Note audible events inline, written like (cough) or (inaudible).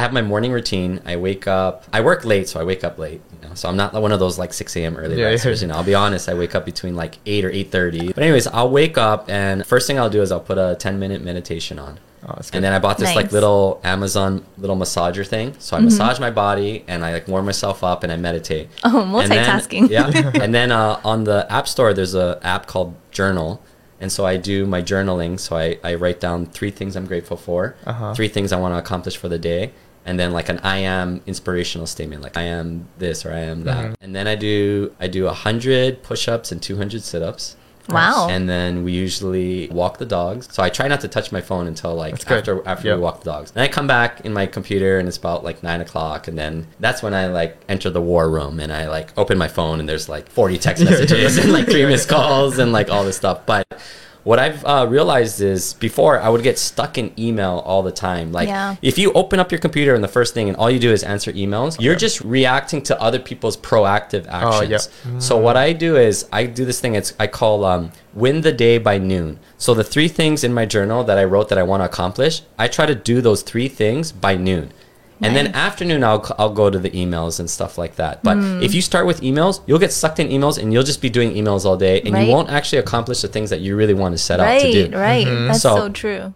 I have my morning routine. I wake up. I work late, so I wake up late. You know, so I'm not one of those like 6 a.m. early Yeah, risers. yeah. You know, I'll be honest. I wake up between like 8 or 8:30. But anyways, I'll wake up and first thing I'll do is I'll put a 10 minute meditation on. Oh, that's good. And then I bought this like little Amazon little massager thing. So I massage my body and I like warm myself up and I meditate. Oh, And then- multitasking. yeah. (laughs) and then uh, on the App Store, there's a app called Journal. And so I do my journaling. So I, I write down three things I'm grateful for, Uh-huh. three things I want to accomplish for the day, and then like an I am inspirational statement, like I am this or I am that. Mhm. And then I do I do hundred push-ups and 200 sit-ups. Wow. And then we usually walk the dogs. So I try not to touch my phone until like after after Yep. we walk the dogs. Then I come back in my computer and it's about like nine o'clock, and then that's when I like enter the war room and I like open my phone and there's like forty text (laughs) messages and like three missed calls and like all this stuff. But what I've uh, realized is before I would get stuck in email all the time. Like Yeah. if you open up your computer and the first thing and all you do is answer emails, you're just reacting to other people's proactive Oh, actions. yeah. So what I do is I do this thing. It's I call um, win the day by noon. So the three things in my journal that I wrote that I want to accomplish, I try to do those three things by noon. And then afternoon, I'll, I'll go to the emails and stuff like that. But Hmm. if you start with emails, you'll get sucked in emails and you'll just be doing emails all day and Right. you won't actually accomplish the things that you really want to set out to do. right. Mhm. That's So- so, true.